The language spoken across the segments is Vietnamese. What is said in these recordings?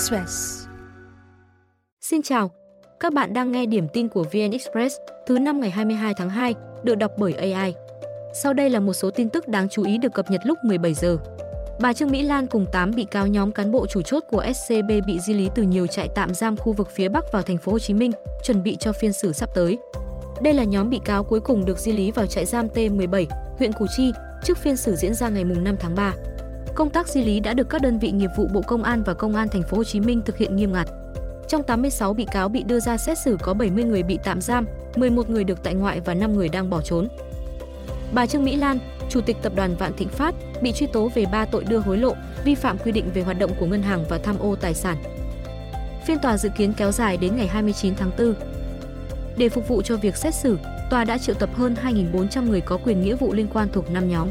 Express. Xin chào, các bạn đang nghe điểm tin của VN Express thứ năm ngày 22 tháng 2, được đọc bởi AI. Sau đây là một số tin tức đáng chú ý được cập nhật lúc 17 giờ. Bà Trương Mỹ Lan cùng 8 bị cáo nhóm cán bộ chủ chốt của SCB bị di lý từ nhiều trại tạm giam khu vực phía Bắc vào thành phố Hồ Chí Minh, chuẩn bị cho phiên xử sắp tới. Đây là nhóm bị cáo cuối cùng được di lý vào trại giam T17, huyện Củ Chi, trước phiên xử diễn ra ngày 5 tháng 3. Công tác di lý đã được các đơn vị nghiệp vụ Bộ Công an và Công an thành phố Hồ Chí Minh thực hiện nghiêm ngặt. Trong 86 bị cáo bị đưa ra xét xử có 70 người bị tạm giam, 11 người được tại ngoại và 5 người đang bỏ trốn. Bà Trương Mỹ Lan, Chủ tịch Tập đoàn Vạn Thịnh Phát, bị truy tố về 3 tội đưa hối lộ, vi phạm quy định về hoạt động của ngân hàng và tham ô tài sản. Phiên tòa dự kiến kéo dài đến ngày 29 tháng 4. Để phục vụ cho việc xét xử, tòa đã triệu tập hơn 2.400 người có quyền nghĩa vụ liên quan thuộc 5 nhóm.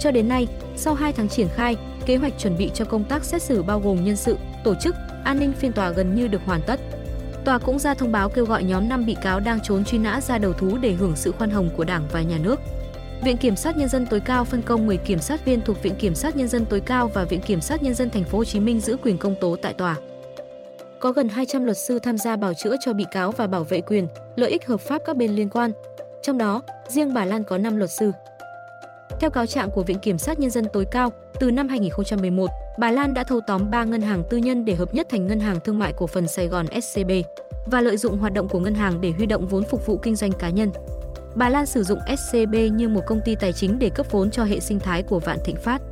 Cho đến nay, sau 2 tháng triển khai, kế hoạch chuẩn bị cho công tác xét xử bao gồm nhân sự, tổ chức, an ninh phiên tòa gần như được hoàn tất. Tòa cũng ra thông báo kêu gọi nhóm 5 bị cáo đang trốn truy nã ra đầu thú để hưởng sự khoan hồng của Đảng và Nhà nước. Viện Kiểm sát Nhân dân tối cao phân công 10 kiểm sát viên thuộc Viện Kiểm sát Nhân dân tối cao và Viện Kiểm sát Nhân dân thành phố Hồ Chí Minh giữ quyền công tố tại tòa. Có gần 200 luật sư tham gia bảo chữa cho bị cáo và bảo vệ quyền, lợi ích hợp pháp các bên liên quan. Trong đó, riêng bà Lan có 5 luật sư. Theo cáo trạng của Viện Kiểm sát Nhân dân tối cao, từ năm 2011, bà Lan đã thâu tóm 3 ngân hàng tư nhân để hợp nhất thành Ngân hàng Thương mại Cổ phần Sài Gòn SCB và lợi dụng hoạt động của ngân hàng để huy động vốn phục vụ kinh doanh cá nhân. Bà Lan sử dụng SCB như một công ty tài chính để cấp vốn cho hệ sinh thái của Vạn Thịnh Phát.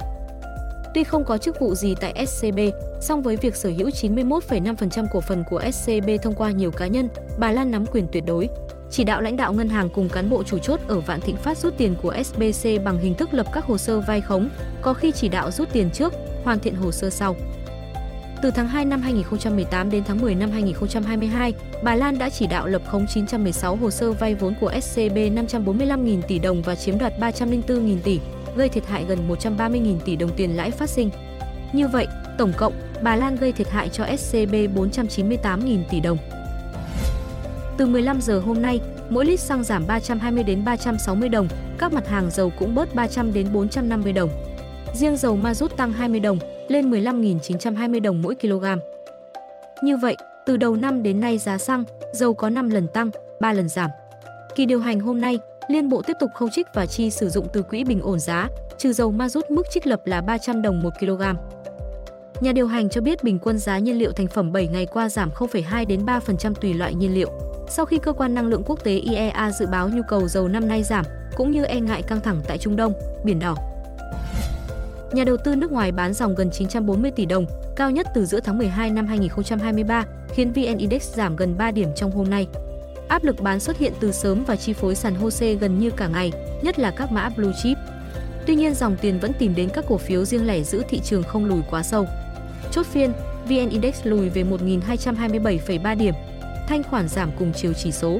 Tuy không có chức vụ gì tại SCB, song với việc sở hữu 91,5% cổ phần của SCB thông qua nhiều cá nhân, bà Lan nắm quyền tuyệt đối. Chỉ đạo lãnh đạo ngân hàng cùng cán bộ chủ chốt ở Vạn Thịnh Phát rút tiền của SBC bằng hình thức lập các hồ sơ vay khống, có khi chỉ đạo rút tiền trước, hoàn thiện hồ sơ sau. Từ tháng 2 năm 2018 đến tháng 10 năm 2022, bà Lan đã chỉ đạo lập khống 916 hồ sơ vay vốn của SCB 545.000 tỷ đồng và chiếm đoạt 304.000 tỷ, gây thiệt hại gần 130.000 tỷ đồng tiền lãi phát sinh. Như vậy, tổng cộng, bà Lan gây thiệt hại cho SCB 498.000 tỷ đồng. Từ 15 giờ hôm nay, mỗi lít xăng giảm 320 đến 360 đồng, các mặt hàng dầu cũng bớt 300 đến 450 đồng. Riêng dầu ma rút tăng 20 đồng, lên 15.920 đồng mỗi kg. Như vậy, từ đầu năm đến nay giá xăng, dầu có 5 lần tăng, 3 lần giảm. Kỳ điều hành hôm nay, Liên Bộ tiếp tục khâu trích và chi sử dụng từ quỹ bình ổn giá, trừ dầu ma rút mức trích lập là 300 đồng một kg. Nhà điều hành cho biết bình quân giá nhiên liệu thành phẩm 7 ngày qua giảm 0,2 đến 3% tùy loại nhiên liệu. Sau khi cơ quan năng lượng quốc tế IEA dự báo nhu cầu dầu năm nay giảm, cũng như e ngại căng thẳng tại Trung Đông, Biển Đỏ. Nhà đầu tư nước ngoài bán dòng gần 940 tỷ đồng, cao nhất từ giữa tháng 12 năm 2023, khiến VN Index giảm gần 3 điểm trong hôm nay. Áp lực bán xuất hiện từ sớm và chi phối sàn HOSE gần như cả ngày, nhất là các mã blue chip. Tuy nhiên dòng tiền vẫn tìm đến các cổ phiếu riêng lẻ giữ thị trường không lùi quá sâu. Chốt phiên, VN Index lùi về 1.227,3 điểm, thanh khoản giảm cùng chiều chỉ số.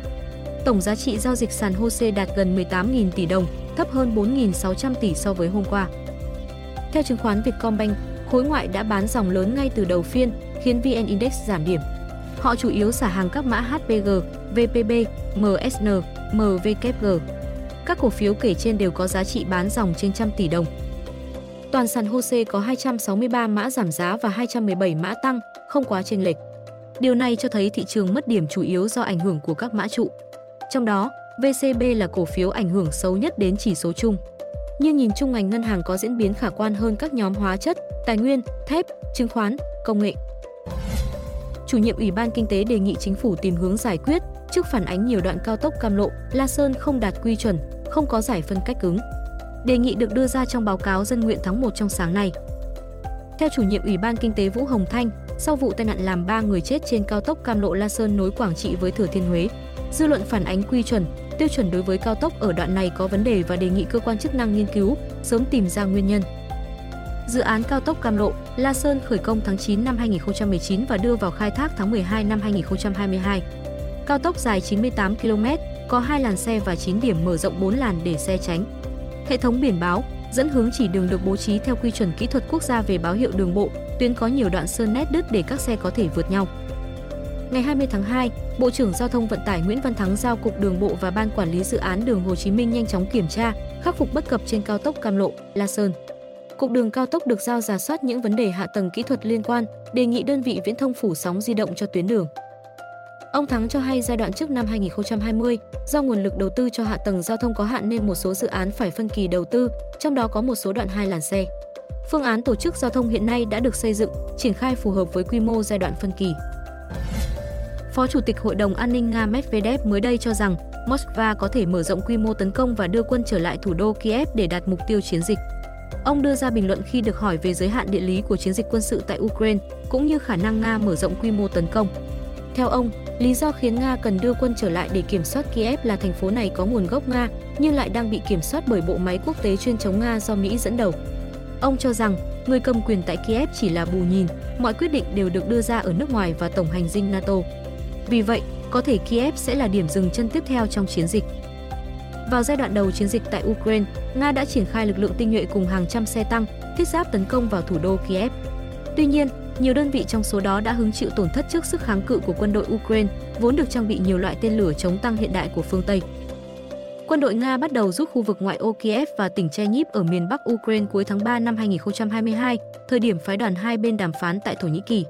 Tổng giá trị giao dịch sàn HOSE đạt gần 18.000 tỷ đồng, thấp hơn 4.600 tỷ so với hôm qua. Theo chứng khoán Vietcombank, khối ngoại đã bán dòng lớn ngay từ đầu phiên, khiến VN Index giảm điểm. Họ chủ yếu xả hàng các mã HPG, VPB, MSN, MVKG. Các cổ phiếu kể trên đều có giá trị bán dòng trên trăm tỷ đồng. Toàn sàn HOSE có 263 mã giảm giá và 217 mã tăng, không quá chênh lệch. Điều này cho thấy thị trường mất điểm chủ yếu do ảnh hưởng của các mã trụ. Trong đó, VCB là cổ phiếu ảnh hưởng xấu nhất đến chỉ số chung. Nhưng nhìn chung ngành ngân hàng có diễn biến khả quan hơn các nhóm hóa chất, tài nguyên, thép, chứng khoán, công nghệ. Chủ nhiệm Ủy ban Kinh tế đề nghị chính phủ tìm hướng giải quyết trước phản ánh nhiều đoạn cao tốc Cam Lộ, La Sơn không đạt quy chuẩn, không có giải phân cách cứng. Đề nghị được đưa ra trong báo cáo dân nguyện tháng 1 trong sáng nay. Theo chủ nhiệm Ủy ban Kinh tế Vũ Hồng Thanh, sau vụ tai nạn làm 3 người chết trên cao tốc Cam Lộ La Sơn nối Quảng Trị với Thừa Thiên Huế, dư luận phản ánh quy chuẩn, tiêu chuẩn đối với cao tốc ở đoạn này có vấn đề và đề nghị cơ quan chức năng nghiên cứu, sớm tìm ra nguyên nhân. Dự án cao tốc Cam Lộ, La Sơn khởi công tháng 9 năm 2019 và đưa vào khai thác tháng 12 năm 2022. Cao tốc dài 98 km, có 2 làn xe và 9 điểm mở rộng 4 làn để xe tránh. Hệ thống biển báo, dẫn hướng chỉ đường được bố trí theo quy chuẩn kỹ thuật quốc gia về báo hiệu đường bộ, tuyến có nhiều đoạn sơn nét đứt để các xe có thể vượt nhau. Ngày 20 tháng 2, Bộ trưởng Giao thông Vận tải Nguyễn Văn Thắng giao Cục Đường bộ và Ban Quản lý Dự án Đường Hồ Chí Minh nhanh chóng kiểm tra, khắc phục bất cập trên cao tốc Cam Lộ, La Sơn. Cục Đường cao tốc được giao giả soát những vấn đề hạ tầng kỹ thuật liên quan, đề nghị đơn vị viễn thông phủ sóng di động cho tuyến đường. Ông Thắng cho hay giai đoạn trước năm 2020, do nguồn lực đầu tư cho hạ tầng giao thông có hạn nên một số dự án phải phân kỳ đầu tư, trong đó có một số đoạn hai làn xe. Phương án tổ chức giao thông hiện nay đã được xây dựng, triển khai phù hợp với quy mô giai đoạn phân kỳ. Phó Chủ tịch Hội đồng An ninh Nga Medvedev mới đây cho rằng Moscow có thể mở rộng quy mô tấn công và đưa quân trở lại thủ đô Kiev để đạt mục tiêu chiến dịch. Ông đưa ra bình luận khi được hỏi về giới hạn địa lý của chiến dịch quân sự tại Ukraine cũng như khả năng Nga mở rộng quy mô tấn công. Theo ông, lý do khiến Nga cần đưa quân trở lại để kiểm soát Kiev là thành phố này có nguồn gốc Nga nhưng lại đang bị kiểm soát bởi bộ máy quốc tế chuyên chống Nga do Mỹ dẫn đầu. Ông cho rằng người cầm quyền tại Kiev chỉ là bù nhìn, mọi quyết định đều được đưa ra ở nước ngoài và tổng hành dinh NATO. Vì vậy, có thể Kiev sẽ là điểm dừng chân tiếp theo trong chiến dịch. Vào giai đoạn đầu chiến dịch tại Ukraine, Nga đã triển khai lực lượng tinh nhuệ cùng hàng trăm xe tăng, thiết giáp tấn công vào thủ đô Kiev. Tuy nhiên, nhiều đơn vị trong số đó đã hứng chịu tổn thất trước sức kháng cự của quân đội Ukraine, vốn được trang bị nhiều loại tên lửa chống tăng hiện đại của phương Tây. Quân đội Nga bắt đầu rút khu vực ngoại ô Kiev và tỉnh Cherniv ở miền Bắc Ukraine cuối tháng 3 năm 2022, thời điểm phái đoàn hai bên đàm phán tại Thổ Nhĩ Kỳ.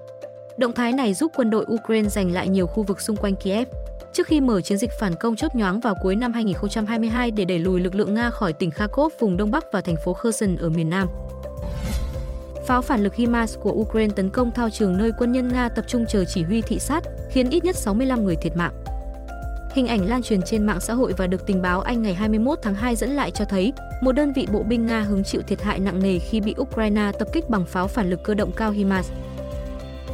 Động thái này giúp quân đội Ukraine giành lại nhiều khu vực xung quanh Kiev. Trước khi mở chiến dịch phản công chốt nhoáng vào cuối năm 2022 để đẩy lùi lực lượng Nga khỏi tỉnh Kharkov vùng Đông Bắc và thành phố Kherson ở miền Nam. Pháo phản lực HIMARS của Ukraine tấn công thao trường nơi quân nhân Nga tập trung chờ chỉ huy thị sát, khiến ít nhất 65 người thiệt mạng. Hình ảnh lan truyền trên mạng xã hội và được tình báo Anh ngày 21 tháng 2 dẫn lại cho thấy một đơn vị bộ binh Nga hứng chịu thiệt hại nặng nề khi bị Ukraine tập kích bằng pháo phản lực cơ động cao HIMARS.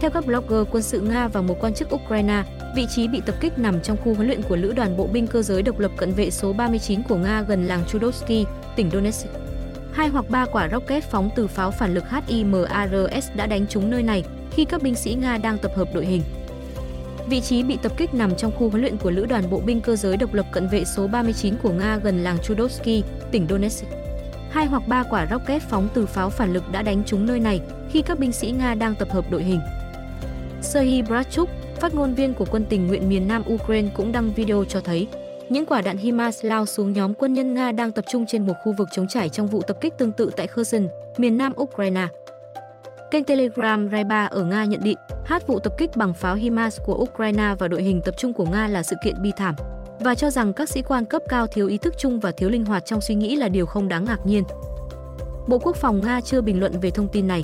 Theo các blogger quân sự Nga và một quan chức Ukraine, vị trí bị tập kích nằm trong khu huấn luyện của Lữ đoàn Bộ binh cơ giới độc lập cận vệ số 39 của Nga gần làng Chudovsky, tỉnh Donetsk. Hai hoặc ba quả rocket phóng từ pháo phản lực HIMARS đã đánh trúng nơi này khi các binh sĩ Nga đang tập hợp đội hình. Vị trí bị tập kích nằm trong khu huấn luyện của Lữ đoàn Bộ binh cơ giới độc lập cận vệ số 39 của Nga gần làng Chudovsky, tỉnh Donetsk. Hai hoặc ba quả rocket phóng từ pháo phản lực đã đánh trúng nơi này khi các binh sĩ Nga đang tập hợp đội hình. Serhiy Bratchuk, phát ngôn viên của quân tình nguyện miền Nam Ukraine cũng đăng video cho thấy những quả đạn HIMARS lao xuống nhóm quân nhân Nga đang tập trung trên một khu vực chống trải trong vụ tập kích tương tự tại Kherson, miền Nam Ukraine. Kênh Telegram Raiba ở Nga nhận định, hát vụ tập kích bằng pháo HIMARS của Ukraine và đội hình tập trung của Nga là sự kiện bi thảm và cho rằng các sĩ quan cấp cao thiếu ý thức chung và thiếu linh hoạt trong suy nghĩ là điều không đáng ngạc nhiên. Bộ Quốc phòng Nga chưa bình luận về thông tin này.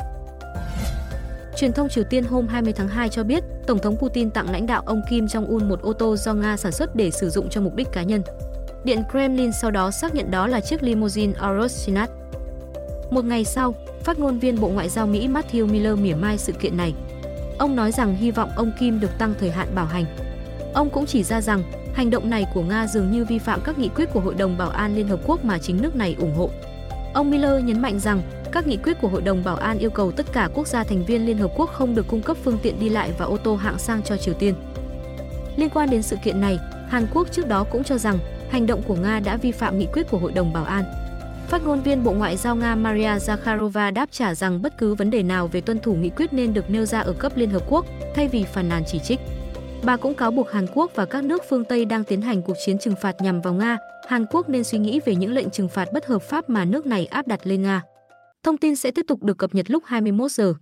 Truyền thông Triều Tiên hôm 20 tháng 2 cho biết, Tổng thống Putin tặng lãnh đạo ông Kim Jong-un một ô tô do Nga sản xuất để sử dụng cho mục đích cá nhân. Điện Kremlin sau đó xác nhận đó là chiếc limousine Aros Một ngày sau, phát ngôn viên Bộ Ngoại giao Mỹ Matthew Miller mỉa mai sự kiện này. Ông nói rằng hy vọng ông Kim được tăng thời hạn bảo hành. Ông cũng chỉ ra rằng hành động này của Nga dường như vi phạm các nghị quyết của Hội đồng Bảo an Liên Hợp Quốc mà chính nước này ủng hộ. Ông Miller nhấn mạnh rằng các nghị quyết của Hội đồng Bảo an yêu cầu tất cả quốc gia thành viên Liên Hợp Quốc không được cung cấp phương tiện đi lại và ô tô hạng sang cho Triều Tiên. Liên quan đến sự kiện này, Hàn Quốc trước đó cũng cho rằng hành động của Nga đã vi phạm nghị quyết của Hội đồng Bảo an. Phát ngôn viên Bộ Ngoại giao Nga Maria Zakharova đáp trả rằng bất cứ vấn đề nào về tuân thủ nghị quyết nên được nêu ra ở cấp Liên Hợp Quốc, thay vì phàn nàn chỉ trích. Bà cũng cáo buộc Hàn Quốc và các nước phương Tây đang tiến hành cuộc chiến trừng phạt nhằm vào Nga, Hàn Quốc nên suy nghĩ về những lệnh trừng phạt bất hợp pháp mà nước này áp đặt lên Nga. Thông tin sẽ tiếp tục được cập nhật lúc 21 giờ.